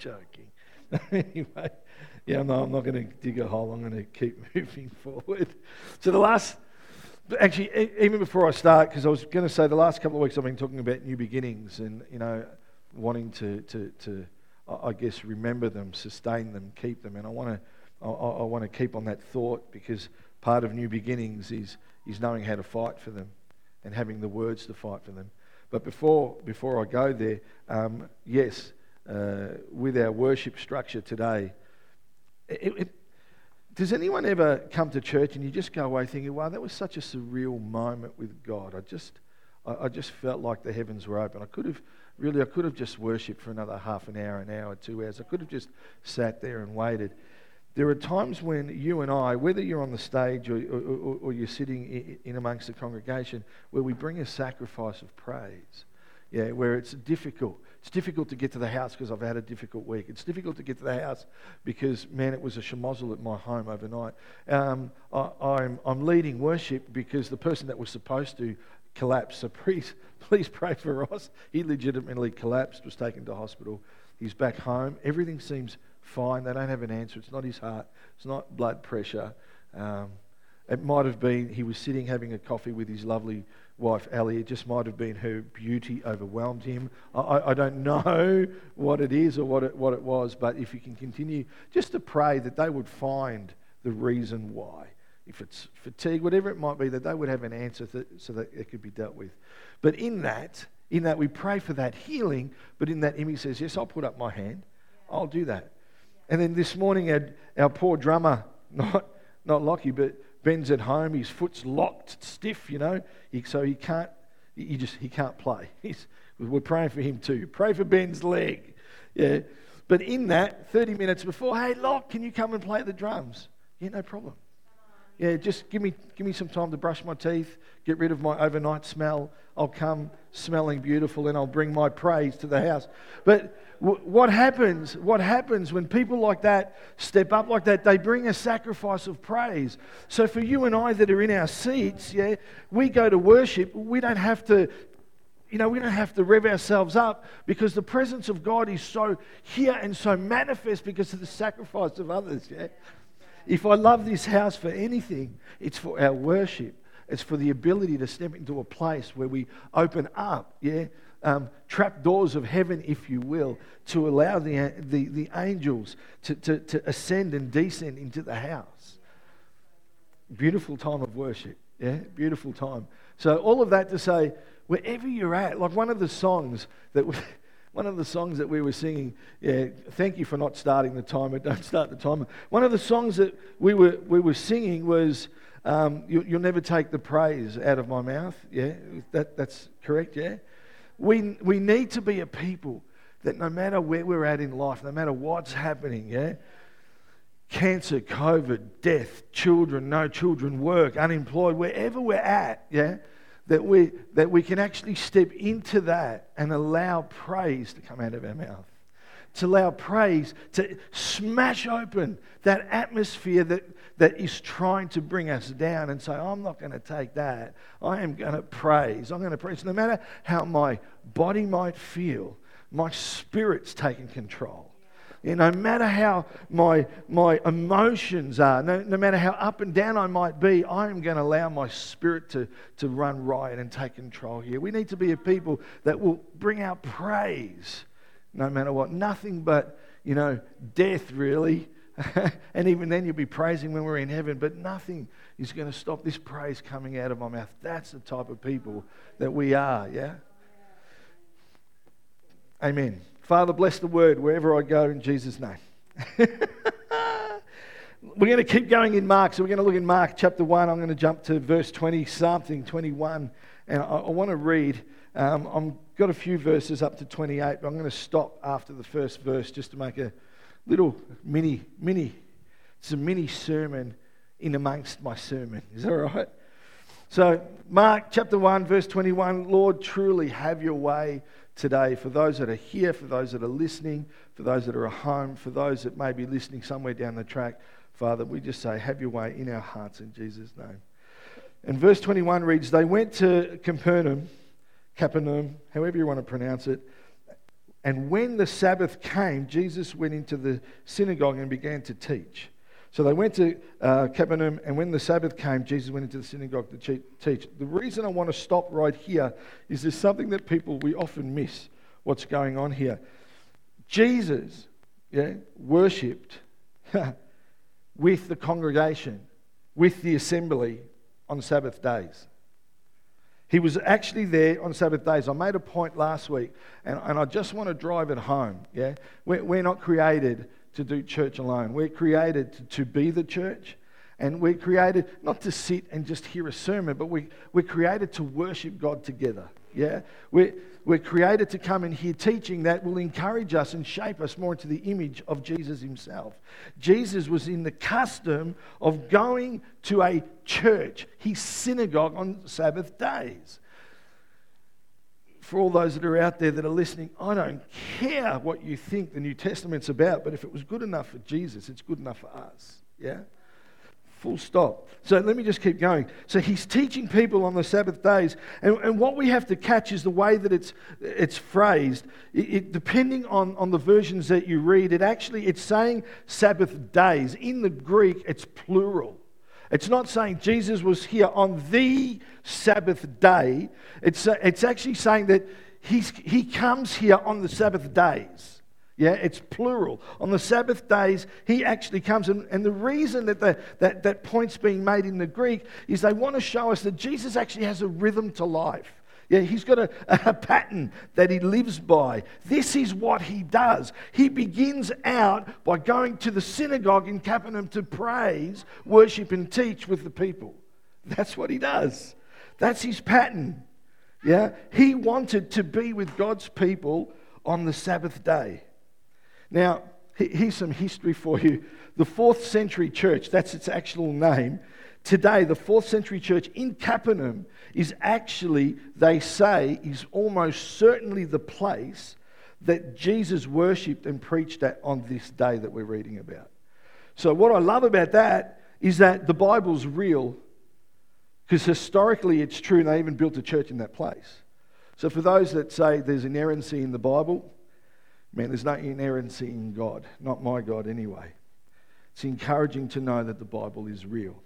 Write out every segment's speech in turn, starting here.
joking. anyway, yeah, no, I'm not going to dig a hole. I'm going to keep moving forward. So the last, actually, even before I start, because I was going to say the last couple of weeks I've been talking about new beginnings and you know wanting to to to I guess remember them, sustain them, keep them, and I want to I, I want to keep on that thought because part of new beginnings is is knowing how to fight for them and having the words to fight for them. But before before I go there, um, yes, uh, with our worship structure today, it, it, does anyone ever come to church and you just go away thinking, "Wow, that was such a surreal moment with God"? I just I, I just felt like the heavens were open. I could have really I could have just worshipped for another half an hour, an hour, two hours. I could have just sat there and waited. There are times when you and I, whether you're on the stage or, or, or you're sitting in amongst the congregation, where we bring a sacrifice of praise. Yeah, where it's difficult. It's difficult to get to the house because I've had a difficult week. It's difficult to get to the house because, man, it was a shemozzle at my home overnight. Um, I, I'm, I'm leading worship because the person that was supposed to collapse. So please, please pray for Ross. He legitimately collapsed, was taken to hospital. He's back home. Everything seems fine. They don't have an answer. It's not his heart. It's not blood pressure. Um, it might have been he was sitting having a coffee with his lovely wife, Ali. It just might have been her beauty overwhelmed him. I, I don't know what it is or what it, what it was, but if you can continue just to pray that they would find the reason why. If it's fatigue, whatever it might be, that they would have an answer so that it could be dealt with. But in that, in that we pray for that healing, but in that Emmy says, Yes, I'll put up my hand. I'll do that. And then this morning, our, our poor drummer, not, not Lockie, but Ben's at home. His foot's locked stiff, you know, so he can't. He just he can't play. He's, we're praying for him too. Pray for Ben's leg. Yeah. But in that, 30 minutes before, hey, Lock, can you come and play the drums? Yeah, no problem. Yeah, just give me, give me some time to brush my teeth, get rid of my overnight smell. I'll come smelling beautiful and I'll bring my praise to the house. But what happens, what happens when people like that step up like that, they bring a sacrifice of praise. So for you and I that are in our seats, yeah, we go to worship, we don't have to you know, we don't have to rev ourselves up because the presence of God is so here and so manifest because of the sacrifice of others. Yeah? If I love this house for anything, it's for our worship. It's for the ability to step into a place where we open up, yeah, um, trap doors of heaven, if you will, to allow the, the, the angels to, to, to ascend and descend into the house. Beautiful time of worship, yeah, beautiful time. So, all of that to say, wherever you're at, like one of the songs that. One of the songs that we were singing, yeah, thank you for not starting the timer, don't start the timer. One of the songs that we were, we were singing was, um, you, will never take the praise out of my mouth. Yeah, that, that's correct, yeah? We, we need to be a people that no matter where we're at in life, no matter what's happening, yeah? Cancer, COVID, death, children, no children, work, unemployed, wherever we're at, yeah? that we, that we can actually step into that and allow praise to come out of our mouth. To allow praise to smash open that atmosphere that, that is trying to bring us down and say, I'm not going to take that. I am going to praise. I'm going to praise. No matter how my body might feel, my spirit's taking control. You know, no matter how my, my emotions are, no, no matter how up and down I might be, I am going to allow my spirit to, to run riot and take control here. We need to be a people that will bring out praise no matter what. Nothing but, you know, death, really. and even then, you'll be praising when we're in heaven, but nothing is going to stop this praise coming out of my mouth. That's the type of people that we are, yeah? Amen. Father, bless the word wherever I go in Jesus' name. we're going to keep going in Mark. So we're going to look in Mark chapter 1. I'm going to jump to verse 20 something, 21. And I, I want to read. Um, I've got a few verses up to 28, but I'm going to stop after the first verse just to make a little mini, mini, it's a mini sermon in amongst my sermon. Is that right? So, Mark chapter 1, verse 21 Lord, truly have your way today for those that are here, for those that are listening, for those that are at home, for those that may be listening somewhere down the track. Father, we just say, have your way in our hearts in Jesus' name. And verse 21 reads, They went to Capernaum, Capernaum, however you want to pronounce it, And when the Sabbath came, Jesus went into the synagogue and began to teach. So they went to uh, Capernaum, and when the Sabbath came, Jesus went into the synagogue to teach. The reason I want to stop right here is there's something that people, we often miss what's going on here. Jesus, yeah, worshipped with the congregation, with the assembly on Sabbath days. He was actually there on Sabbath days. I made a point last week, and, and I just want to drive it home. Yeah? We're, we're not created to do church alone, we're created to, to be the church. And we're created not to sit and just hear a sermon, but we, we're created to worship God together. Yeah? We're, we're created to come and hear teaching that will encourage us and shape us more into the image of Jesus himself. Jesus was in the custom of going to a church, his synagogue, on Sabbath days. For all those that are out there that are listening, I don't care what you think the New Testament's about, but if it was good enough for Jesus, it's good enough for us. Yeah? Full stop. So let me just keep going. So he's teaching people on the Sabbath days. And, and what we have to catch is the way that it's, it's phrased. It, it, depending on, on the versions that you read, it actually, it's saying Sabbath days. In the Greek, it's plural. It's not saying Jesus was here on the Sabbath day. It's, it's actually saying that he's, he comes here on the Sabbath days. Yeah, it's plural. On the Sabbath days, he actually comes. And, and the reason that, the, that that point's being made in the Greek is they want to show us that Jesus actually has a rhythm to life. Yeah, he's got a, a pattern that he lives by. This is what he does. He begins out by going to the synagogue in Capernaum to praise, worship, and teach with the people. That's what he does. That's his pattern. Yeah, he wanted to be with God's people on the Sabbath day. Now, here's some history for you. The fourth century church, that's its actual name. Today, the fourth century church in Capernaum is actually, they say, is almost certainly the place that Jesus worshipped and preached at on this day that we're reading about. So, what I love about that is that the Bible's real because historically it's true, and they even built a church in that place. So, for those that say there's inerrancy in the Bible, Man, there's no inerrancy in God, not my God anyway. It's encouraging to know that the Bible is real.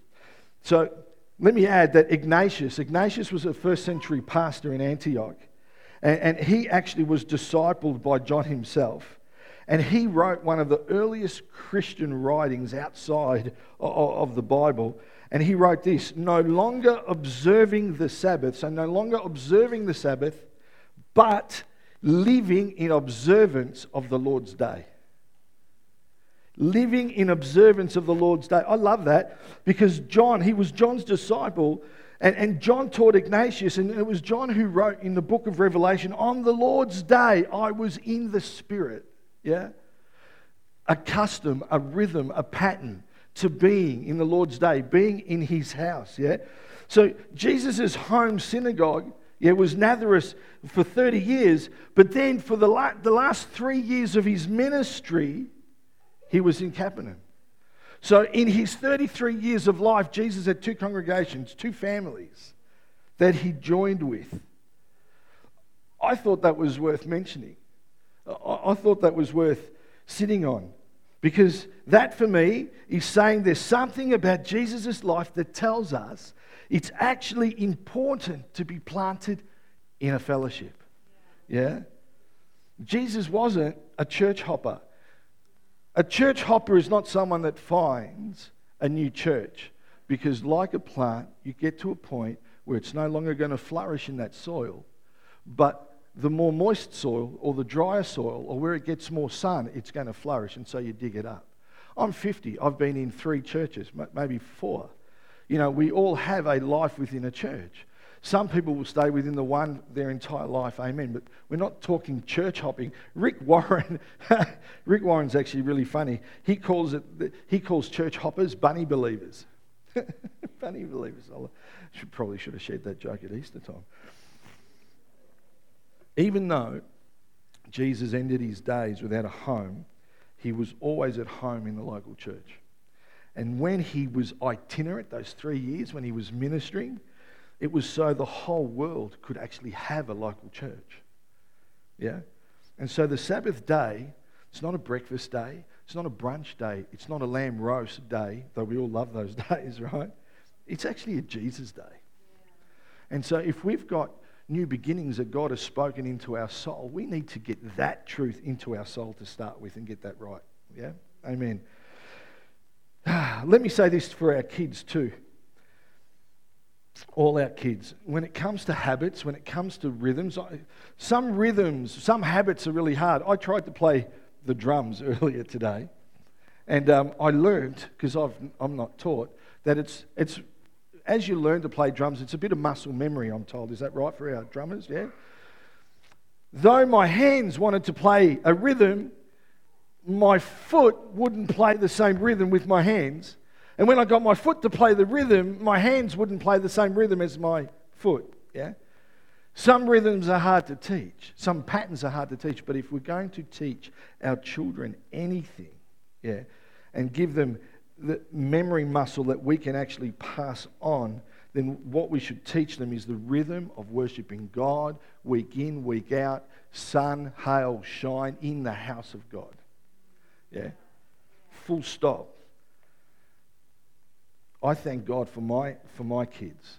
So let me add that Ignatius, Ignatius was a first century pastor in Antioch, and, and he actually was discipled by John himself. And he wrote one of the earliest Christian writings outside of, the Bible. And he wrote this No longer observing the Sabbath, so no longer observing the Sabbath, but living in observance of the Lord's day. Living in observance of the Lord's day. I love that because John, he was John's disciple, and, and John taught Ignatius, and it was John who wrote in the book of Revelation, On the Lord's day, I was in the Spirit. Yeah? A custom, a rhythm, a pattern to being in the Lord's day, being in his house. Yeah? So Jesus' home synagogue it was Nazareth for 30 years, but then for the, la- the last three years of his ministry, he was in Capernaum. So, in his 33 years of life, Jesus had two congregations, two families that he joined with. I thought that was worth mentioning. I thought that was worth sitting on because that for me is saying there's something about Jesus' life that tells us it's actually important to be planted in a fellowship. Yeah? Jesus wasn't a church hopper. A church hopper is not someone that finds a new church because, like a plant, you get to a point where it's no longer going to flourish in that soil. But the more moist soil or the drier soil or where it gets more sun, it's going to flourish, and so you dig it up. I'm 50. I've been in three churches, maybe four. You know, we all have a life within a church. Some people will stay within the one their entire life, amen. But we're not talking church hopping. Rick Warren, Rick Warren's actually really funny. He calls it, he calls church hoppers bunny believers. bunny believers. I should, probably should have shared that joke at Easter time. Even though Jesus ended his days without a home, he was always at home in the local church. And when he was itinerant, those three years when he was ministering, it was so the whole world could actually have a local church. Yeah? And so the Sabbath day, it's not a breakfast day, it's not a brunch day, it's not a lamb roast day, though we all love those days, right? It's actually a Jesus day. And so if we've got new beginnings that God has spoken into our soul, we need to get that truth into our soul to start with and get that right. Yeah? Amen. Let me say this for our kids too. All our kids. When it comes to habits, when it comes to rhythms, some rhythms, some habits are really hard. I tried to play the drums earlier today, and um, I learned, because I'm not taught, that it's, it's as you learn to play drums, it's a bit of muscle memory, I'm told. Is that right for our drummers? Yeah? Though my hands wanted to play a rhythm, my foot wouldn't play the same rhythm with my hands. And when I got my foot to play the rhythm, my hands wouldn't play the same rhythm as my foot. Yeah? Some rhythms are hard to teach, some patterns are hard to teach, but if we're going to teach our children anything, yeah, and give them the memory muscle that we can actually pass on, then what we should teach them is the rhythm of worshiping God week in, week out, sun, hail, shine in the house of God. Yeah? Full stop. I thank God for my, for my kids.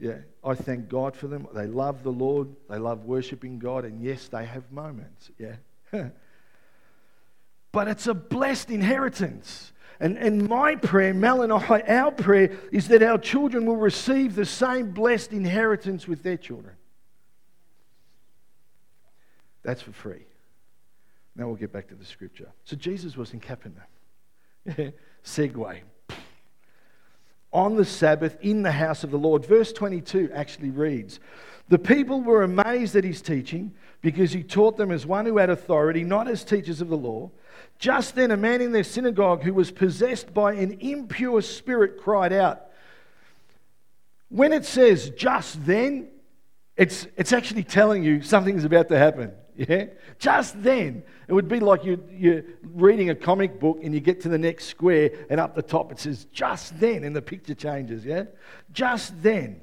Yeah, I thank God for them. They love the Lord. They love worshiping God. And yes, they have moments. Yeah. but it's a blessed inheritance. And, and my prayer, Mel and I, our prayer is that our children will receive the same blessed inheritance with their children. That's for free. Now we'll get back to the scripture. So Jesus was in Capernaum. Segue. On the Sabbath in the house of the Lord. Verse 22 actually reads The people were amazed at his teaching because he taught them as one who had authority, not as teachers of the law. Just then, a man in their synagogue who was possessed by an impure spirit cried out. When it says just then, it's, it's actually telling you something's about to happen. Yeah? Just then. It would be like you, you're reading a comic book and you get to the next square and up the top it says just then and the picture changes. Yeah? Just then.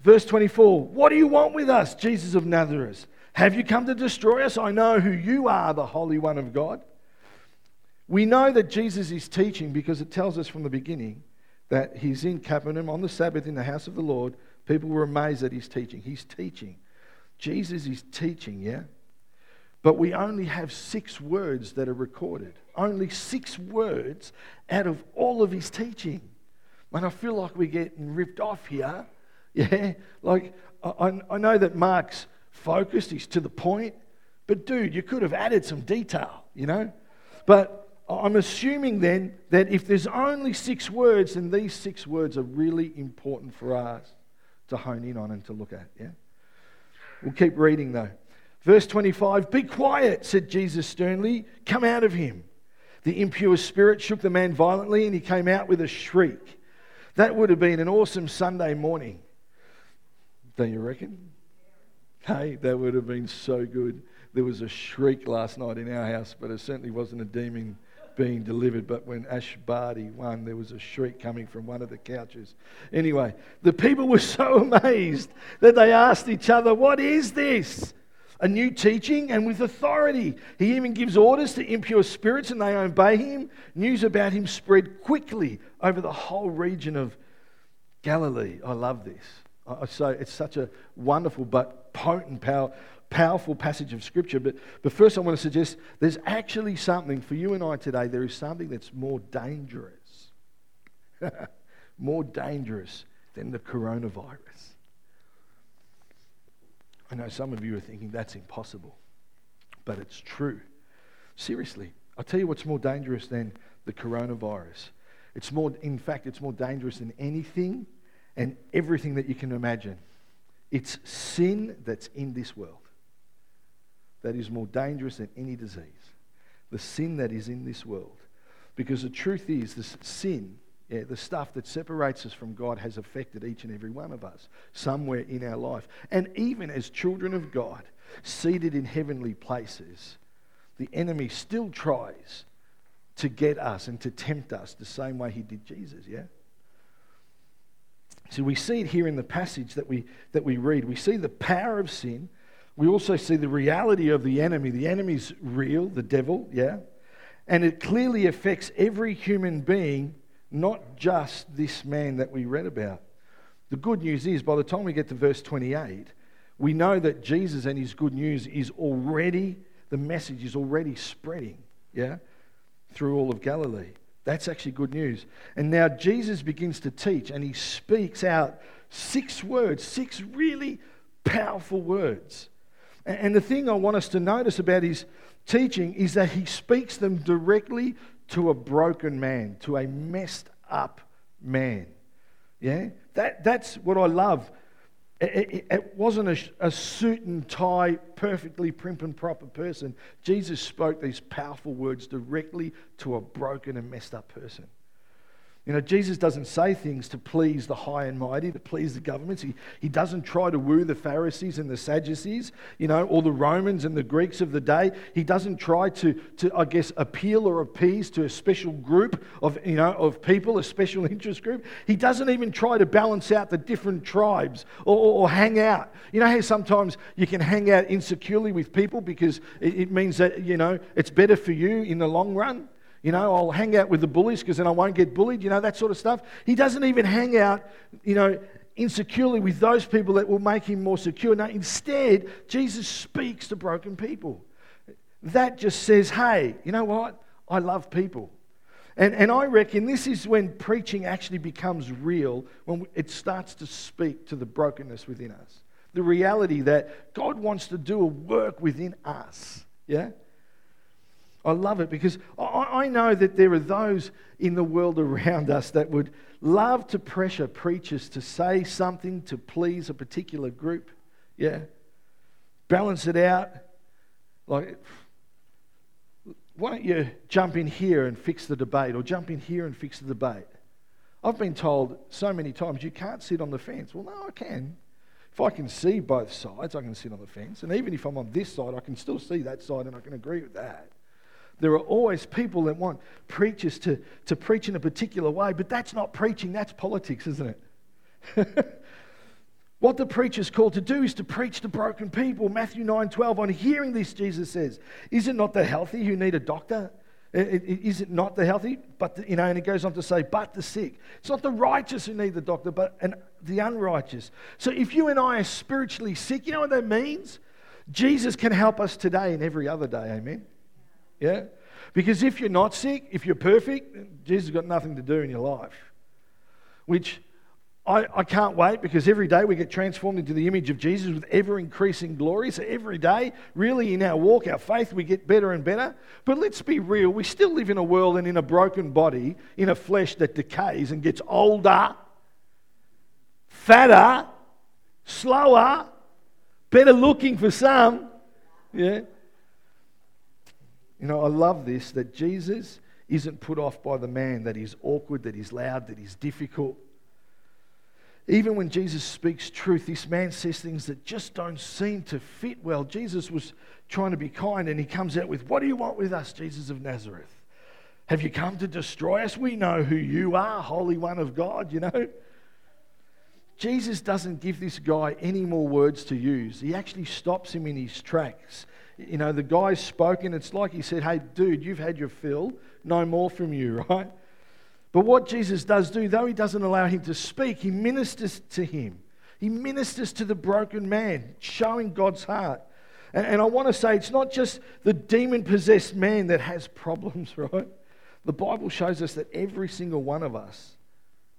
Verse 24 What do you want with us, Jesus of Nazareth? Have you come to destroy us? I know who you are, the Holy One of God. We know that Jesus is teaching because it tells us from the beginning that he's in Capernaum on the Sabbath in the house of the Lord. People were amazed at his teaching. He's teaching. Jesus is teaching, yeah? But we only have six words that are recorded. Only six words out of all of his teaching. And I feel like we're getting ripped off here. Yeah? Like, I, I know that Mark's focused, he's to the point. But, dude, you could have added some detail, you know? But I'm assuming then that if there's only six words, then these six words are really important for us to hone in on and to look at, yeah? We'll keep reading though. Verse 25 Be quiet, said Jesus sternly. Come out of him. The impure spirit shook the man violently and he came out with a shriek. That would have been an awesome Sunday morning. Don't you reckon? Hey, that would have been so good. There was a shriek last night in our house, but it certainly wasn't a demon being delivered. But when Ash Barty won, there was a shriek coming from one of the couches. Anyway, the people were so amazed that they asked each other, What is this? A new teaching and with authority. He even gives orders to impure spirits and they obey him. News about him spread quickly over the whole region of Galilee. I love this. So it's such a wonderful but potent, power, powerful passage of Scripture. But, but first, I want to suggest there's actually something for you and I today. There is something that's more dangerous, more dangerous than the coronavirus. I know some of you are thinking that's impossible, but it's true. Seriously, I'll tell you what's more dangerous than the coronavirus. It's more, in fact, it's more dangerous than anything and everything that you can imagine. It's sin that's in this world that is more dangerous than any disease. The sin that is in this world. Because the truth is, this sin, yeah, the stuff that separates us from God, has affected each and every one of us somewhere in our life. And even as children of God, seated in heavenly places, the enemy still tries to get us and to tempt us the same way he did Jesus, yeah? So we see it here in the passage that we, that we read. We see the power of sin We also see the reality of the enemy. The enemy's real, the devil, yeah? And it clearly affects every human being, not just this man that we read about. The good news is, by the time we get to verse 28, we know that Jesus and his good news is already, the message is already spreading, yeah, through all of Galilee. That's actually good news. And now Jesus begins to teach and he speaks out six words, six really powerful words. And the thing I want us to notice about his teaching is that he speaks them directly to a broken man, to a messed up man. Yeah? That, that's what I love. It, wasn't a, a, suit and tie, perfectly prim and proper person. Jesus spoke these powerful words directly to a broken and messed up person. You know, Jesus doesn't say things to please the high and mighty, to please the governments. He, he doesn't try to woo the Pharisees and the Sadducees, you know, or the Romans and the Greeks of the day. He doesn't try to, to I guess, appeal or appease to a special group of, you know, of people, a special interest group. He doesn't even try to balance out the different tribes or, or, or hang out. You know how sometimes you can hang out insecurely with people because it, it means that, you know, it's better for you in the long run? You know, I'll hang out with the bullies because then I won't get bullied, you know, that sort of stuff. He doesn't even hang out, you know, insecurely with those people that will make him more secure. No, instead, Jesus speaks to broken people. That just says, hey, you know what? I love people. And, and I reckon this is when preaching actually becomes real, when it starts to speak to the brokenness within us. The reality that God wants to do a work within us. Yeah? I love it because I, know that there are those in the world around us that would love to pressure preachers to say something to please a particular group. Yeah. Balance it out. Like, why don't you jump in here and fix the debate or jump in here and fix the debate? I've been told so many times you can't sit on the fence. Well, no, I can. If I can see both sides, I can sit on the fence. And even if I'm on this side, I can still see that side and I can agree with that. There are always people that want preachers to, to preach in a particular way, but that's not preaching, that's politics, isn't it? what the preacher's called to do is to preach to broken people. Matthew 9 12, on hearing this, Jesus says, Is it not the healthy who need a doctor? Is it not the healthy? But, the, you know, and it goes on to say, but the sick. It's not the righteous who need the doctor, but an, the unrighteous. So if you and I are spiritually sick, you know what that means? Jesus can help us today and every other day. Amen. Yeah? Because if you're not sick, if you're perfect, Jesus has got nothing to do in your life. Which I, I can't wait because every day we get transformed into the image of Jesus with ever increasing glory. So every day, really, in our walk, our faith, we get better and better. But let's be real, we still live in a world and in a broken body, in a flesh that decays and gets older, fatter, slower, better looking for some. Yeah. You know, I love this that Jesus isn't put off by the man, that he's awkward, that he's loud, that he's difficult. Even when Jesus speaks truth, this man says things that just don't seem to fit well. Jesus was trying to be kind and he comes out with, What do you want with us, Jesus of Nazareth? Have you come to destroy us? We know who you are, Holy One of God, you know. Jesus doesn't give this guy any more words to use. He actually stops him in his tracks you know, the guy's spoken. It's like he said, hey, dude, you've had your fill. No more from you, right? But what Jesus does do, though he doesn't allow him to speak, he ministers to him. He ministers to the broken man, showing God's heart. And, and I want to say it's not just the demon possessed man that has problems, right? The Bible shows us that every single one of us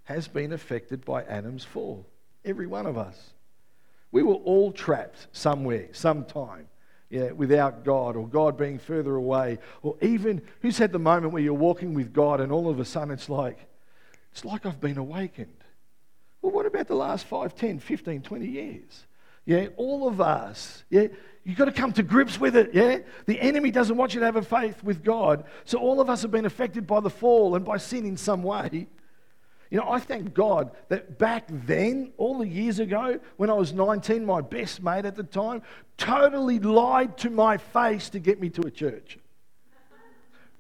has been affected by Adam's fall. Every one of us. We were all trapped somewhere, sometime yeah, without God or God being further away. Or even, who's had the moment where you're walking with God and all of a sudden it's like, it's like I've been awakened. Well, what about the last 5, 10, 15, 20 years? Yeah, all of us. Yeah, you've got to come to grips with it. Yeah, the enemy doesn't want you to have a faith with God. So all of us have been affected by the fall and by sin in some way. You know, I thank God that back then, all the years ago, when I was 19, my best mate at the time totally lied to my face to get me to a church.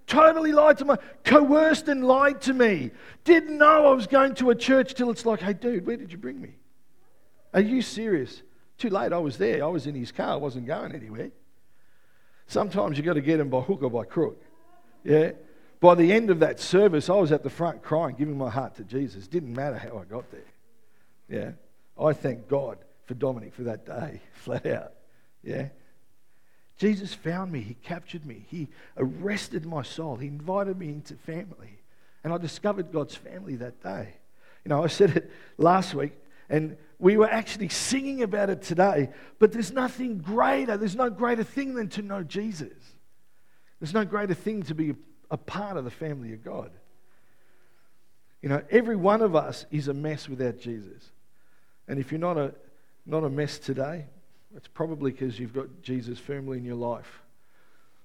Totally lied to my, coerced and lied to me. Didn't know I was going to a church till it's like, hey, dude, where did you bring me? Are you serious? Too late, I was there. I was in his car, I wasn't going anywhere. Sometimes you've got to get him by hook or by crook. Yeah? By the end of that service, I was at the front crying, giving my heart to Jesus. Didn't matter how I got there. Yeah? I thank God for Dominic for that day, flat out. Yeah? Jesus found me. He captured me. He arrested my soul. He invited me into family. And I discovered God's family that day. You know, I said it last week, and we were actually singing about it today, but there's nothing greater, there's no greater thing than to know Jesus. There's no greater thing to be a part of the family of God. You know, every one of us is a mess without Jesus. And if you're not a, not a mess today, it's probably because you've got Jesus firmly in your life.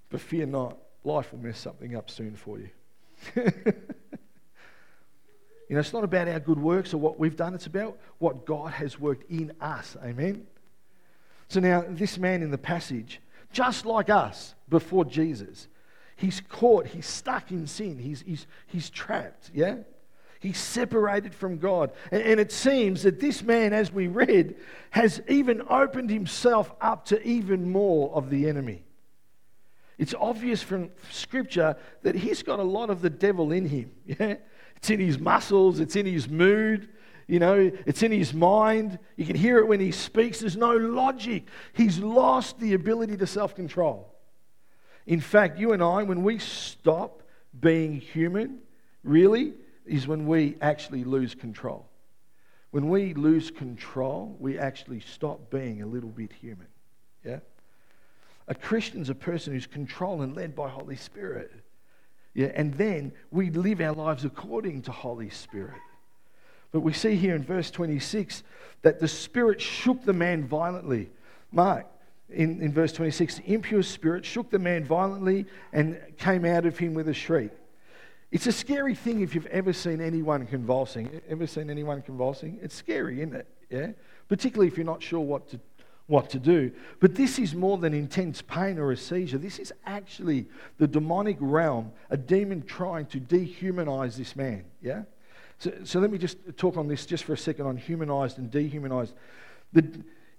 But fear not, life will mess something up soon for you. You know, it's not about our good works or what we've done, it's about what God has worked in us. Amen? So now, this man in the passage, just like us before Jesus, he's caught, he's stuck in sin, he's, he's, he's trapped, yeah? He's separated from God. And, and it seems that this man, as we read, has even opened himself up to even more of the enemy. It's obvious from Scripture that he's got a lot of the devil in him, yeah? It's in his muscles, it's in his mood, you know, it's in his mind. You can hear it when he speaks. There's no logic. He's lost the ability to self control. In fact, you and I, when we stop being human, really, is when we actually lose control. When we lose control, we actually stop being a little bit human. Yeah? A Christian's a person who's controlled and led by Holy Spirit. Yeah, and then we live our lives according to Holy Spirit. But we see here in verse 26 that the Spirit shook the man violently. Mark, in, in verse 26, the impure spirit shook the man violently and came out of him with a shriek. It's a scary thing if you've ever seen anyone convulsing. Ever seen anyone convulsing? It's scary, isn't it? Yeah? Particularly if you're not sure what to what to do. But this is more than intense pain or a seizure. This is actually the demonic realm, a demon trying to dehumanize this man. Yeah? So, so let me just talk on this just for a second on humanized and dehumanized. The,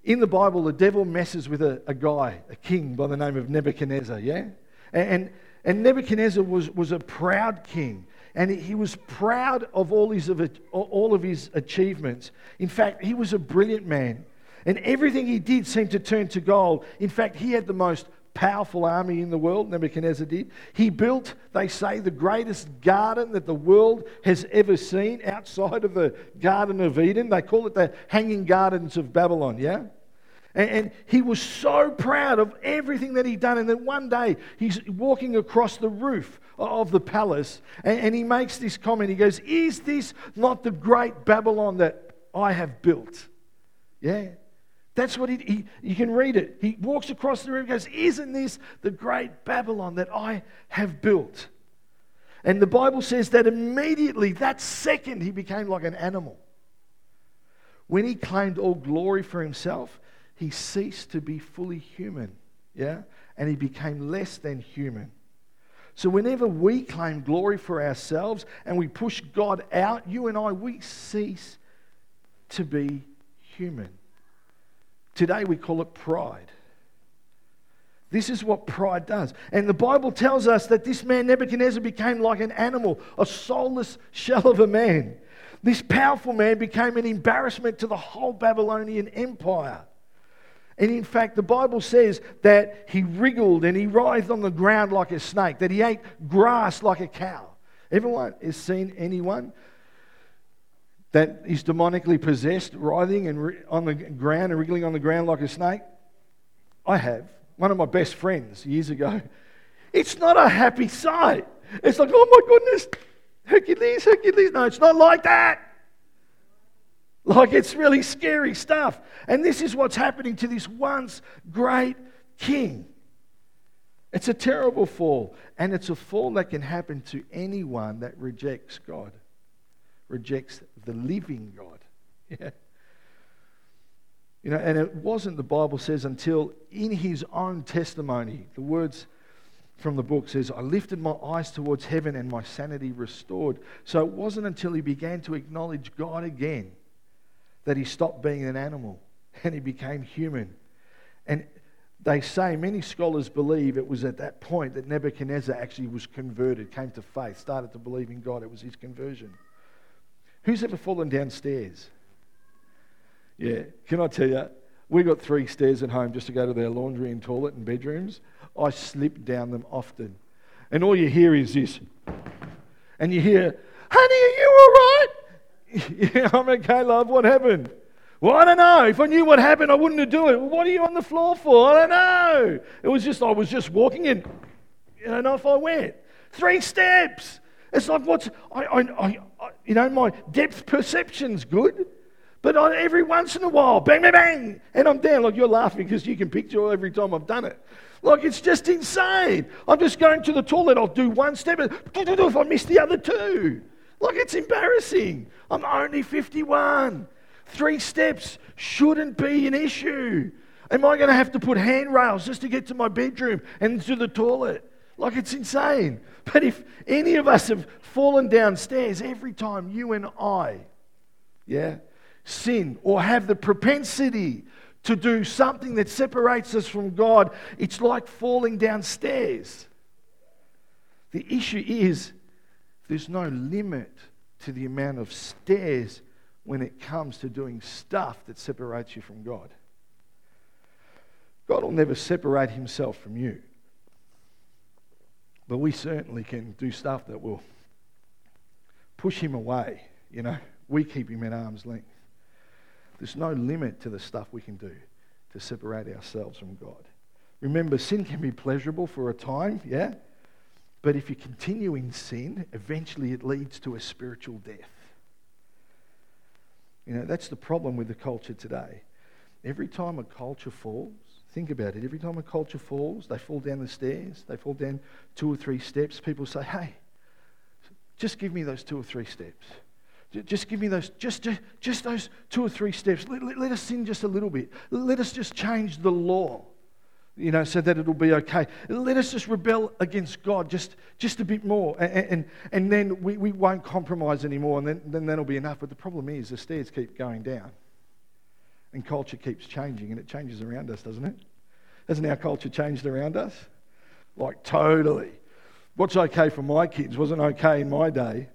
in the Bible, the devil messes with a, a guy, a king by the name of Nebuchadnezzar. Yeah? And, and Nebuchadnezzar was, was a proud king and he was proud of all, his, of all of his achievements. In fact, he was a brilliant man. And everything he did seemed to turn to gold. In fact, he had the most powerful army in the world, Nebuchadnezzar did. He built, they say, the greatest garden that the world has ever seen outside of the Garden of Eden. They call it the Hanging Gardens of Babylon, yeah? And, and he was so proud of everything that he'd done. And then one day he's walking across the roof of the palace and, and he makes this comment. He goes, Is this not the great Babylon that I have built? Yeah. That's what he, he, you can read it. He walks across the room and goes, Isn't this the great Babylon that I have built? And the Bible says that immediately, that second, he became like an animal. When he claimed all glory for himself, he ceased to be fully human. Yeah? And he became less than human. So, whenever we claim glory for ourselves and we push God out, you and I, we cease to be human. Today we call it pride. This is what pride does. And the Bible tells us that this man Nebuchadnezzar became like an animal, a soulless shell of a man. This powerful man became an embarrassment to the whole Babylonian empire. And in fact, the Bible says that he wriggled and he writhed on the ground like a snake, that he ate grass like a cow. Everyone has seen anyone that is demonically possessed, writhing and on the ground and wriggling on the ground like a snake? I have. One of my best friends years ago. It's not a happy sight. It's like, oh my goodness, Hercules, Hercules. No, it's not like that. Like it's really scary stuff. And this is what's happening to this once great king. It's a terrible fall. And it's a fall that can happen to anyone that rejects God rejects the living God. Yeah. You know, and it wasn't, the Bible says, until in his own testimony, the words from the book says, I lifted my eyes towards heaven and my sanity restored. So it wasn't until he began to acknowledge God again that he stopped being an animal. and he became human. And they say, many scholars believe it was at that point that Nebuchadnezzar actually was converted, came to faith, started to believe in God. It was his conversion. Who's ever fallen downstairs? Yeah, can I tell you, we got three stairs at home just to go to their laundry and toilet and bedrooms. I slip down them often. And all you hear is this. And you hear, honey, are you all right? Yeah, I'm okay, love. What happened? Well, I don't know. If I knew what happened, I wouldn't have do it. What are you on the floor for? I don't know. It was just, I was just walking and, you know, off I went. Three steps. It's like, what's, I, I, I, you know, my depth perception's good. But I, every once in a while, bang, bang, bang, and I'm down. Like you're laughing because you can picture every time I've done it. Like it's just insane. I'm just going to the toilet. I'll do one step, and if I miss the other two, like it's embarrassing. I'm only 51. Three steps shouldn't be an issue. Am I going to have to put handrails just to get to my bedroom and to the toilet? Like it's insane. But if any of us have fallen downstairs every time you and I, yeah, sin or have the propensity to do something that separates us from God, it's like falling downstairs. The issue is there's no limit to the amount of stairs when it comes to doing stuff that separates you from God. God will never separate himself from you. But we certainly can do stuff that will push him away. You know, we keep him at arm's length. There's no limit to the stuff we can do to separate ourselves from God. Remember, sin can be pleasurable for a time, yeah? But if you continue in sin, eventually it leads to a spiritual death. You know, that's the problem with the culture today. Every time a culture falls, think about it, every time a culture falls, they fall down the stairs, they fall down two or three steps, people say, hey, just give me those two or three steps. Just give me those, just, just, just those two or three steps. Let, let, let us sin just a little bit. Let us just change the law you know, so that it'll be okay. Let us just rebel against God just, just a bit more, and, and, and then we, we won't compromise anymore, and then, then that'll be enough. But the problem is the stairs keep going down, and culture keeps changing, and it changes around us, doesn't it? Hasn't our culture changed around us? Like, totally. What's okay for my kids wasn't okay in my day.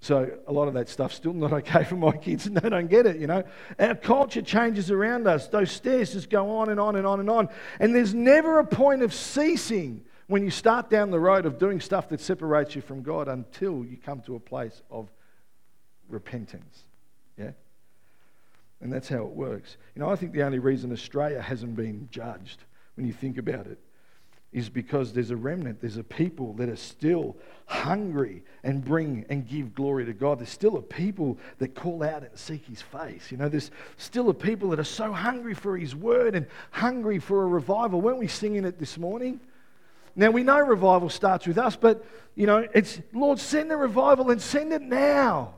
So a lot of that stuff's still not okay for my kids, and they don't get it, you know. Our culture changes around us. Those stairs just go on and on and on and on. And there's never a point of ceasing when you start down the road of doing stuff that separates you from God until you come to a place of repentance. Yeah? And that's how it works. You know, I think the only reason Australia hasn't been judged, when you think about it, is because there's a remnant, there's a people that are still hungry and bring and give glory to God. There's still a people that call out and seek His face. You know, there's still a people that are so hungry for His word and hungry for a revival. Weren't we singing it this morning? Now we know revival starts with us, but you know, it's Lord, send the revival and send it now.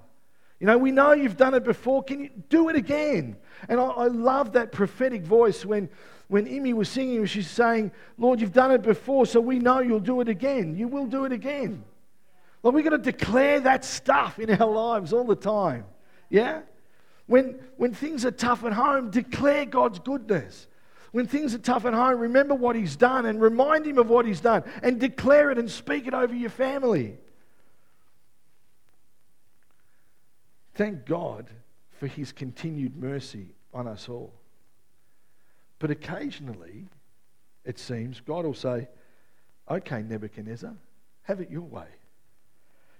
You know, we know you've done it before. Can you do it again? And I, I love that prophetic voice when when Imi was singing, she's saying, Lord, you've done it before, so we know you'll do it again. You will do it again. Lord, we've got to declare that stuff in our lives all the time. Yeah? When, when things are tough at home, declare God's goodness. When things are tough at home, remember what He's done and remind Him of what He's done and declare it and speak it over your family. Thank God for His continued mercy on us all. But occasionally, it seems, God will say, Okay, Nebuchadnezzar, have it your way.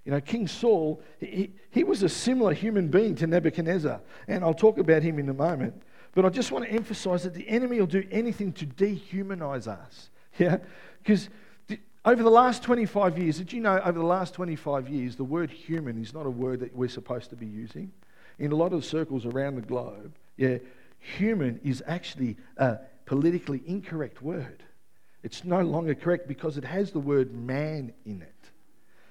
You know, King Saul, he, he was a similar human being to Nebuchadnezzar, and I'll talk about him in a moment. But I just want to emphasize that the enemy will do anything to dehumanize us. Yeah? Because over the last 25 years, did you know over the last 25 years, the word human is not a word that we're supposed to be using? In a lot of circles around the globe, yeah, human is actually a politically incorrect word. It's no longer correct because it has the word man in it.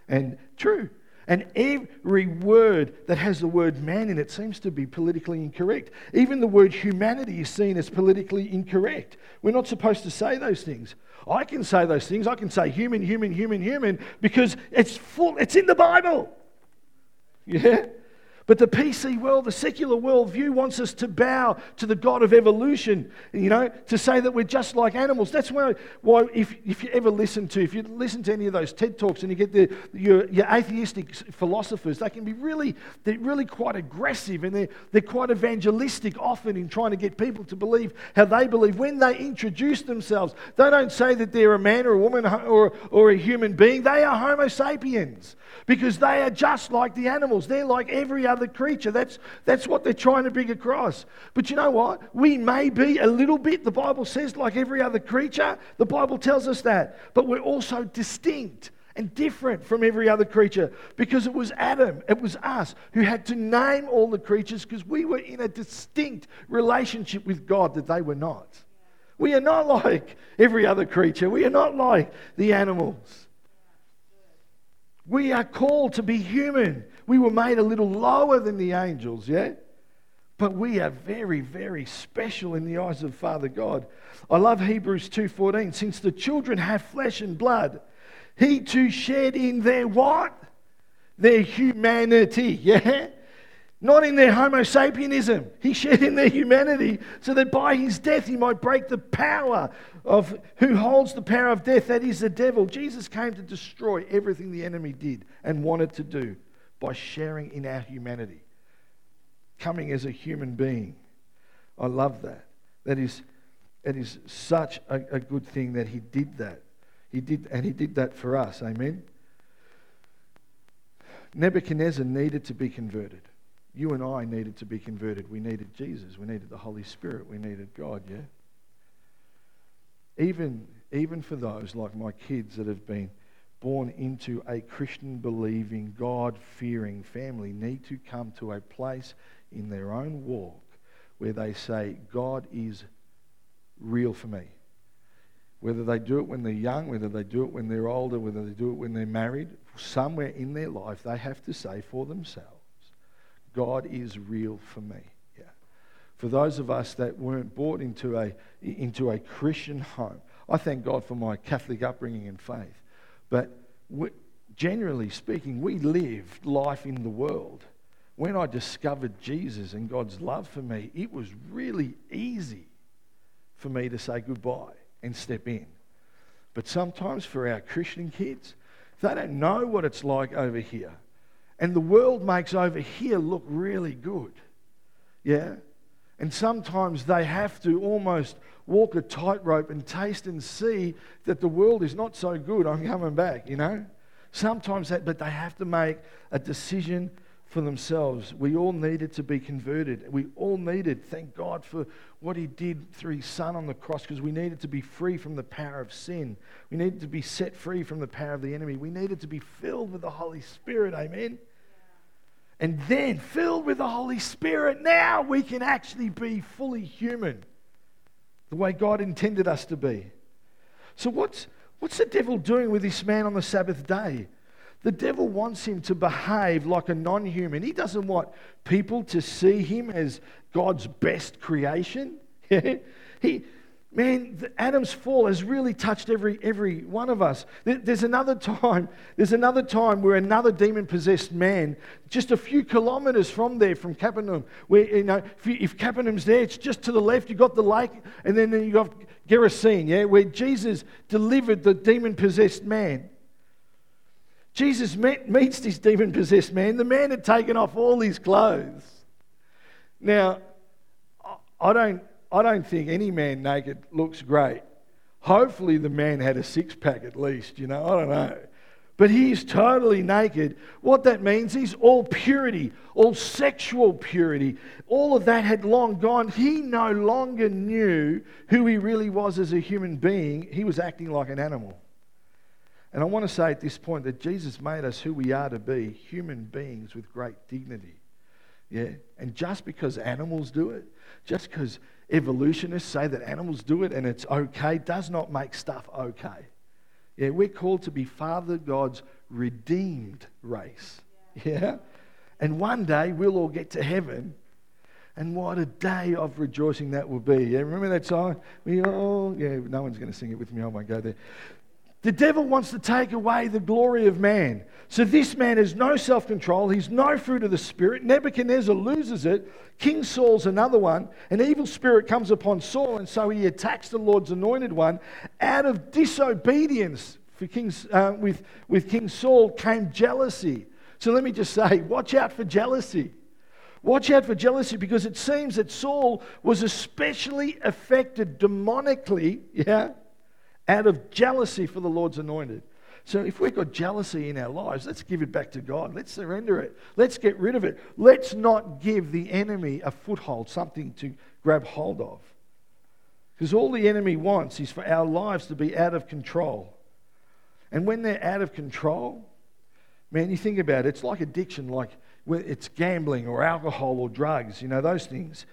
And true. And every word that has the word man in it seems to be politically incorrect. Even the word humanity is seen as politically incorrect. We're not supposed to say those things. I can say those things. I can say human, human, human, human because it's full, it's in the Bible. Yeah? But the PC world, the secular worldview, wants us to bow to the God of evolution, you know, to say that we're just like animals. That's why, why if, if you ever listen to, if you listen to any of those TED Talks and you get the, your, your atheistic philosophers, they can be really, they're really quite aggressive and they're, they're quite evangelistic often in trying to get people to believe how they believe. When they introduce themselves, they don't say that they're a man or a woman or, or a human being, they are Homo sapiens because they are just like the animals. They're like every other creature. That's, that's what they're trying to bring across. But you know what? We may be a little bit, the Bible says, like every other creature. The Bible tells us that. But we're also distinct and different from every other creature because it was Adam, it was us who had to name all the creatures because we were in a distinct relationship with God that they were not. We are not like every other creature, we are not like the animals. We are called to be human. We were made a little lower than the angels, yeah? But we are very, very special in the eyes of Father God. I love Hebrews 2:14. Since the children have flesh and blood, he too shared in their what? Their humanity, yeah? Not in their Homo sapienism. He shared in their humanity so that by his death he might break the power of who holds the power of death, that is the devil. Jesus came to destroy everything the enemy did and wanted to do by sharing in our humanity, coming as a human being. I love that. That is, that is such a, a good thing that he did that. He did, and he did that for us. Amen. Nebuchadnezzar needed to be converted you and I needed to be converted. We needed Jesus. We needed the Holy Spirit. We needed God, yeah? Even, even for those like my kids that have been born into a Christian believing, God fearing family need to come to a place in their own walk where they say, God is real for me. Whether they do it when they're young, whether they do it when they're older, whether they do it when they're married, somewhere in their life they have to say for themselves, God is real for me. Yeah. For those of us that weren't brought into a, into a Christian home, I thank God for my Catholic upbringing and faith. But we, generally speaking, we lived life in the world. When I discovered Jesus and God's love for me, it was really easy for me to say goodbye and step in. But sometimes for our Christian kids, they don't know what it's like over here. And the world makes over here look really good. Yeah? And sometimes they have to almost walk a tightrope and taste and see that the world is not so good. I'm coming back, you know? Sometimes that, but they have to make a decision for themselves. We all needed to be converted. We all needed, thank God for what He did through His Son on the cross, because we needed to be free from the power of sin. We needed to be set free from the power of the enemy. We needed to be filled with the Holy Spirit. Amen. And then, filled with the Holy Spirit, now we can actually be fully human the way God intended us to be. So, what's, what's the devil doing with this man on the Sabbath day? The devil wants him to behave like a non human. He doesn't want people to see him as God's best creation. he, man, Adam's fall has really touched every, every one of us. There's another time, there's another time where another demon-possessed man, just a few kilometers from there, from Capernaum, where, you know, if, you, if Capernaum's there, it's just to the left, you've got the lake, and then you've got Gerasene, yeah, where Jesus delivered the demon-possessed man. Jesus met, meets this demon possessed man. The man had taken off all his clothes. Now, I don't, I don't think any man naked looks great. Hopefully, the man had a six pack at least, you know, I don't know. But he's totally naked. What that means is all purity, all sexual purity, all of that had long gone. He no longer knew who he really was as a human being. He was acting like an animal. And I want to say at this point that Jesus made us who we are to be human beings with great dignity. Yeah? And just because animals do it, just because evolutionists say that animals do it and it's okay does not make stuff okay. Yeah, we're called to be Father God's redeemed race. Yeah? And one day we'll all get to heaven. And what a day of rejoicing that will be. Yeah, remember that song? We all, yeah, no one's going to sing it with me. I won't go there. The devil wants to take away the glory of man. So this man has no self control. He's no fruit of the Spirit. Nebuchadnezzar loses it. King Saul's another one. An evil spirit comes upon Saul, and so he attacks the Lord's anointed one. Out of disobedience for King's, uh, with, with King Saul came jealousy. So let me just say watch out for jealousy. Watch out for jealousy because it seems that Saul was especially affected demonically, yeah, out of jealousy for the Lord's anointed. So if we've got jealousy in our lives, let's give it back to God. Let's surrender it. Let's get rid of it. Let's not give the enemy a foothold, something to grab hold of. Because all the enemy wants is for our lives to be out of control. And when they're out of control, man, you think about it, it's like addiction, like it's gambling or alcohol or drugs, you know, those things.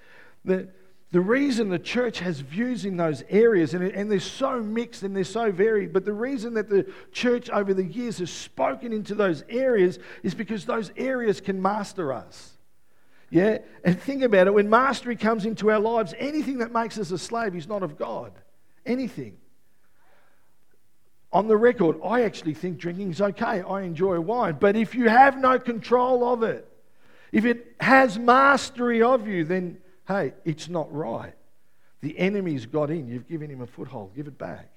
The, the reason the church has views in those areas, and, and they're so mixed and they're so varied, but the reason that the church over the years has spoken into those areas is because those areas can master us. Yeah? And think about it when mastery comes into our lives, anything that makes us a slave is not of God. Anything. On the record, I actually think drinking is okay. I enjoy wine. But if you have no control of it, if it has mastery of you, then hey, it's not right. The enemy's got in. You've given him a foothold. Give it back.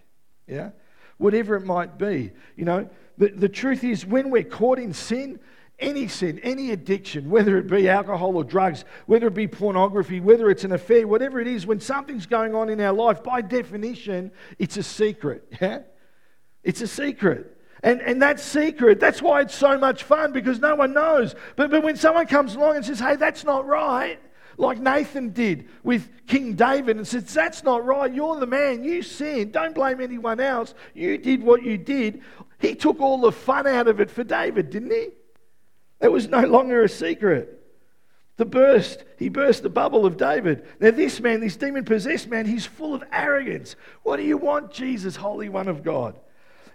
Yeah? Whatever it might be. You know, the, the truth is, when we're caught in sin, any sin, any addiction, whether it be alcohol or drugs, whether it be pornography, whether it's an affair, whatever it is, when something's going on in our life, by definition, it's a secret. Yeah? It's a secret. And, and that secret, that's why it's so much fun because no one knows. But, but when someone comes along and says, hey, that's not right, like Nathan did with King David and says, That's not right. You're the man. You sinned. Don't blame anyone else. You did what you did. He took all the fun out of it for David, didn't he? It was no longer a secret. The burst, he burst the bubble of David. Now, this man, this demon possessed man, he's full of arrogance. What do you want, Jesus, Holy One of God?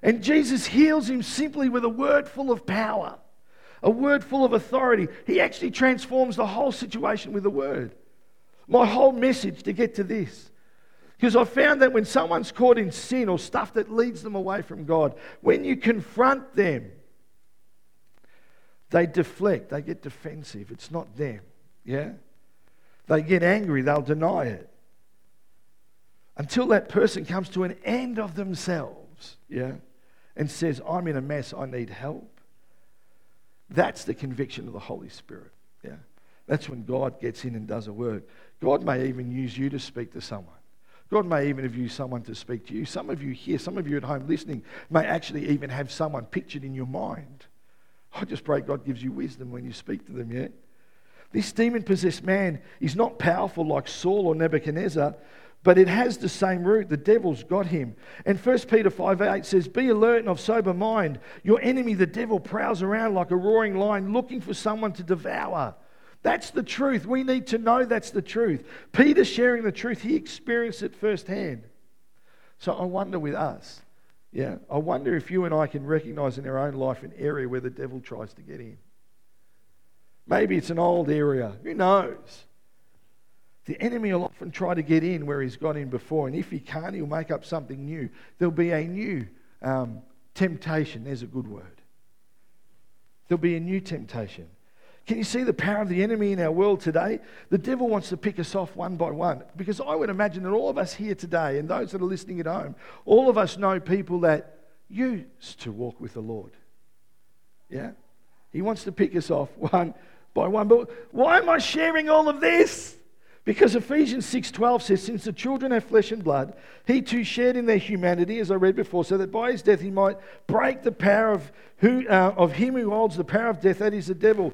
And Jesus heals him simply with a word full of power a word full of authority. He actually transforms the whole situation with a word. My whole message to get to this. Because I found that when someone's caught in sin or stuff that leads them away from God, when you confront them, they deflect, they get defensive. It's not them. Yeah? They get angry, they'll deny it. Until that person comes to an end of themselves, yeah, and says, I'm in a mess, I need help. That's the conviction of the Holy Spirit. Yeah. That's when God gets in and does a work. God may even use you to speak to someone. God may even have used someone to speak to you. Some of you here, some of you at home listening, may actually even have someone pictured in your mind. I just pray God gives you wisdom when you speak to them, yeah? This demon possessed man is not powerful like Saul or Nebuchadnezzar, but it has the same root. The devil's got him. And 1 Peter 5 8 says, Be alert and of sober mind. Your enemy, the devil, prowls around like a roaring lion looking for someone to devour. That's the truth. We need to know that's the truth. Peter sharing the truth, he experienced it firsthand. So I wonder with us, yeah, I wonder if you and I can recognize in our own life an area where the devil tries to get in. Maybe it's an old area. Who knows? The enemy will often try to get in where he's got in before, and if he can't, he'll make up something new. There'll be a new um, temptation. There's a good word. There'll be a new temptation. Can you see the power of the enemy in our world today? The devil wants to pick us off one by one because I would imagine that all of us here today and those that are listening at home, all of us know people that used to walk with the Lord. Yeah? He wants to pick us off one by one. But why am I sharing all of this? Because Ephesians 6:12 says, "Since the children have flesh and blood, he too shared in their humanity, as I read before, so that by his death he might break the power of, who, uh, of him who holds the power of death, that is the devil."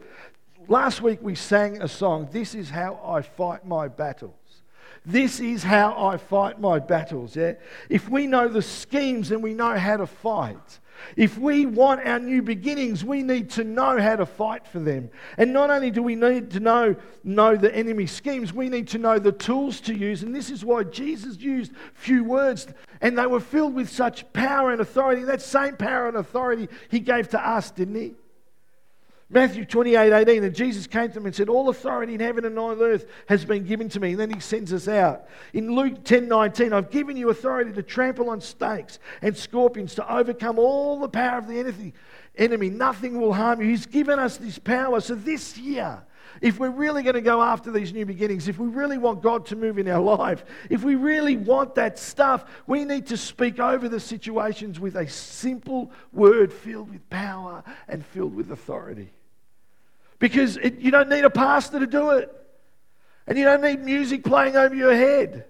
Last week we sang a song, This is how I fight my battles. This is how I fight my battles. Yeah? If we know the schemes and we know how to fight, if we want our new beginnings, we need to know how to fight for them. And not only do we need to know, know the enemy schemes, we need to know the tools to use. And this is why Jesus used few words and they were filled with such power and authority. That same power and authority he gave to us, didn't he? Matthew 28 18, and Jesus came to them and said, All authority in heaven and on earth has been given to me. And then he sends us out. In Luke 10 19, I've given you authority to trample on snakes and scorpions, to overcome all the power of the enemy. Nothing will harm you. He's given us this power. So this year, if we're really going to go after these new beginnings, if we really want God to move in our life, if we really want that stuff, we need to speak over the situations with a simple word filled with power and filled with authority. Because it, you don't need a pastor to do it. And you don't need music playing over your head.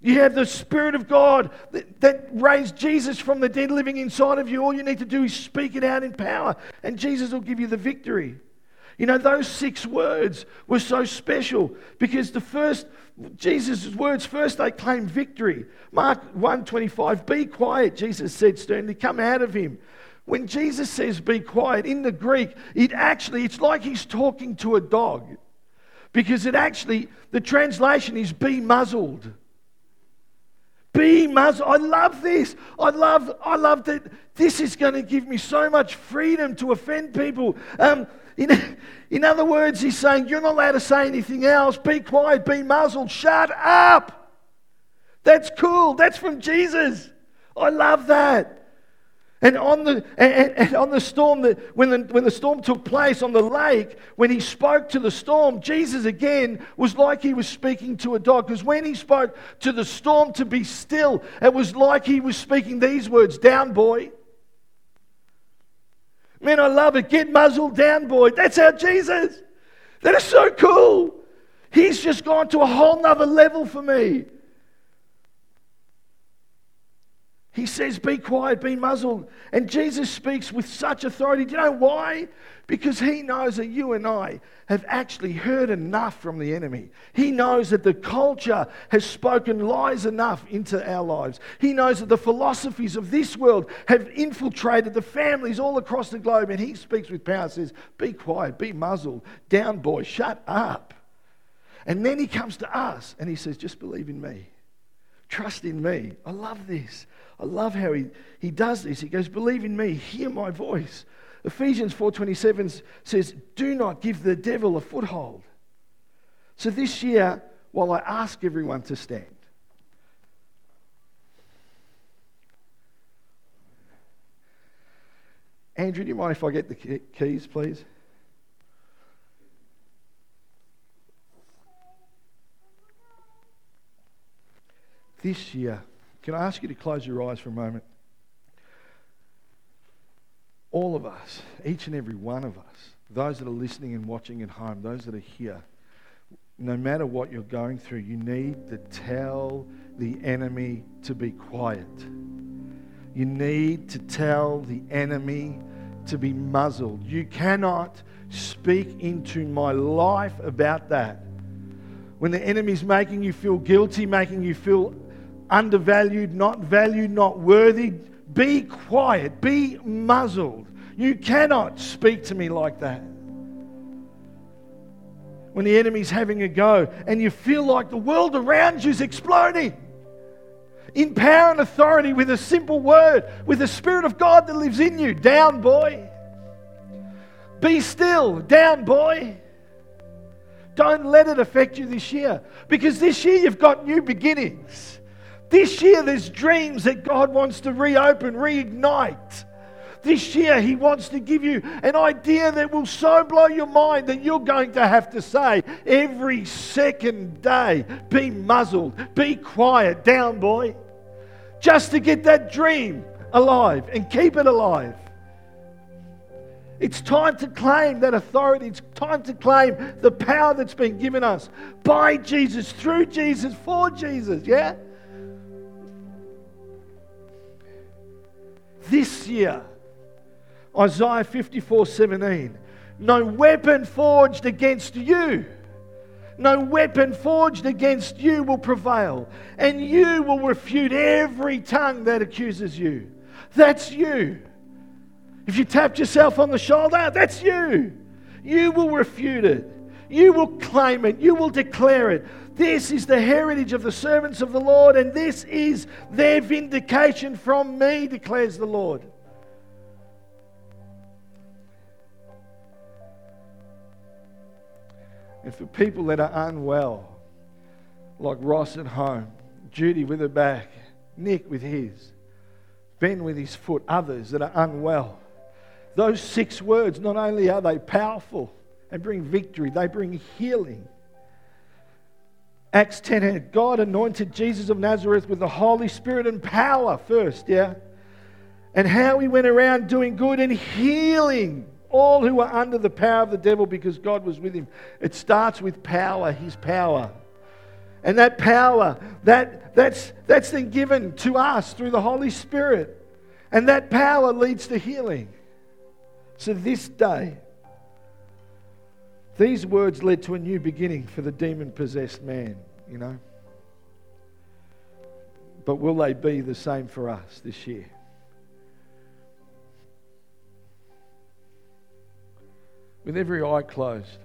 You have the Spirit of God that, that, raised Jesus from the dead living inside of you. All you need to do is speak it out in power, and Jesus will give you the victory. You know, those six words were so special because the first, Jesus' words, first they claim victory. Mark 125, be quiet, Jesus said sternly, come out of him. When Jesus says be quiet, in the Greek, it actually, it's like he's talking to a dog. Because it actually, the translation is be muzzled. Be muzzled. I love this. I love, I love that this is going to give me so much freedom to offend people. Um, in, in other words, he's saying, You're not allowed to say anything else. Be quiet, be muzzled, shut up. That's cool. That's from Jesus. I love that. And on the, and, and on the storm, that, when, the, when the storm took place on the lake, when he spoke to the storm, Jesus again was like he was speaking to a dog. Because when he spoke to the storm to be still, it was like he was speaking these words Down, boy. Man, I love it. Get muzzled down, boy. That's our Jesus. That is so cool. He's just gone to a whole nother level for me. He says, Be quiet, be muzzled. And Jesus speaks with such authority. Do you know why? Because he knows that you and I have actually heard enough from the enemy. He knows that the culture has spoken lies enough into our lives. He knows that the philosophies of this world have infiltrated the families all across the globe. And he speaks with power, says, Be quiet, be muzzled, down, boy, shut up. And then he comes to us and he says, Just believe in me. Trust in me. I love this. I love how he, he does this. He goes, Believe in me, hear my voice. Ephesians 4:27 says, "Do not give the devil a foothold." So this year, while I ask everyone to stand, Andrew, do you mind if I get the keys, please? This year, can I ask you to close your eyes for a moment? All of us, each and every one of us, those that are listening and watching at home, those that are here, no matter what you're going through, you need to tell the enemy to be quiet. You need to tell the enemy to be muzzled. You cannot speak into my life about that. When the enemy's making you feel guilty, making you feel undervalued, not valued, not worthy. Be quiet, be muzzled. You cannot speak to me like that. When the enemy's having a go and you feel like the world around you is exploding. In power and authority, with a simple word, with the Spirit of God that lives in you. Down, boy. Be still. Down, boy. Don't let it affect you this year because this year you've got new beginnings. This year, there's dreams that God wants to reopen, reignite. This year, He wants to give you an idea that will so blow your mind that you're going to have to say every second day, be muzzled, be quiet, down, boy, just to get that dream alive and keep it alive. It's time to claim that authority. It's time to claim the power that's been given us by Jesus, through Jesus, for Jesus. Yeah? This year. Isaiah 54 17. No weapon forged against you, no weapon forged against you will prevail, and you will refute every tongue that accuses you. That's you. If you tapped yourself on the shoulder, that's you. You will refute it. You will claim it. You will declare it. This is the heritage of the servants of the Lord, and this is their vindication from me, declares the Lord. And for people that are unwell, like Ross at home, Judy with her back, Nick with his, Ben with his foot, others that are unwell. Those six words, not only are they powerful and bring victory, they bring healing. Acts 10 God anointed Jesus of Nazareth with the Holy Spirit and power first, yeah? And how he went around doing good and healing all who were under the power of the devil because God was with him. It starts with power, his power. And that power, that, that's, that's then given to us through the Holy Spirit. And that power leads to healing. So this day, these words led to a new beginning for the demon possessed man, you know. But will they be the same for us this year? With every eye closed,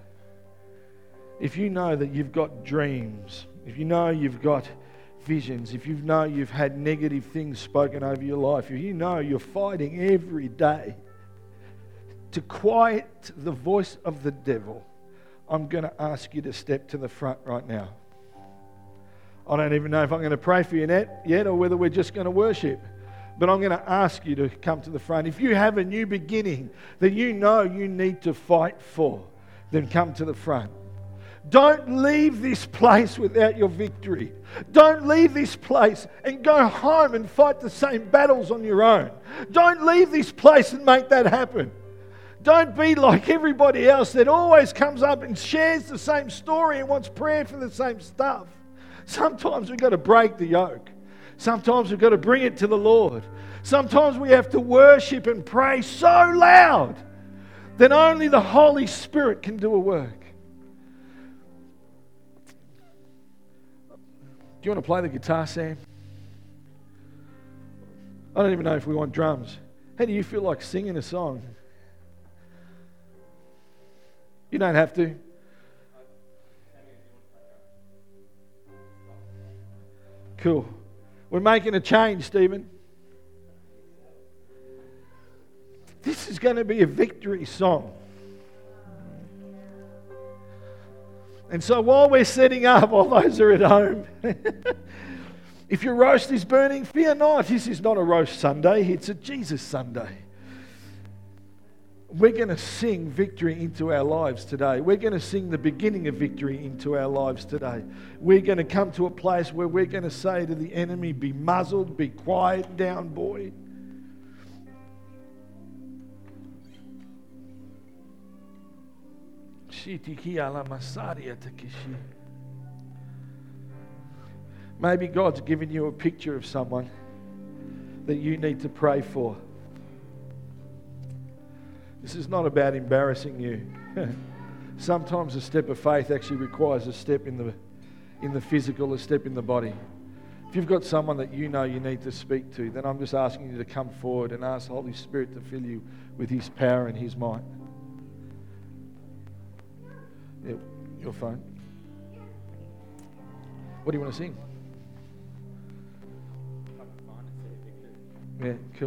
if you know that you've got dreams, if you know you've got visions, if you know you've had negative things spoken over your life, if you know you're fighting every day to quiet the voice of the devil, I'm going to ask you to step to the front right now. I don't even know if I'm going to pray for you yet or whether we're just going to worship. But I'm going to ask you to come to the front. If you have a new beginning that you know you need to fight for, then come to the front. Don't leave this place without your victory. Don't leave this place and go home and fight the same battles on your own. Don't leave this place and make that happen. Don't be like everybody else that always comes up and shares the same story and wants prayer for the same stuff. Sometimes we've got to break the yoke. Sometimes we've got to bring it to the Lord. Sometimes we have to worship and pray so loud that only the Holy Spirit can do a work. Do you want to play the guitar, Sam? I don't even know if we want drums. How do you feel like singing a song? You don't have to. Cool. We're making a change, Stephen. This is going to be a victory song. And so while we're setting up, while those are at home, if your roast is burning, fear not. This is not a roast Sunday, it's a Jesus Sunday. We're going to sing victory into our lives today. We're going to sing the beginning of victory into our lives today. We're going to come to a place where we're going to say to the enemy, Be muzzled, be quiet down, boy. Maybe God's given you a picture of someone that you need to pray for. This is not about embarrassing you. Sometimes a step of faith actually requires a step in the, in the physical, a step in the body. If you've got someone that you know you need to speak to, then I'm just asking you to come forward and ask the Holy Spirit to fill you with His power and His might. Your phone. What do you want to sing? Yeah, cool.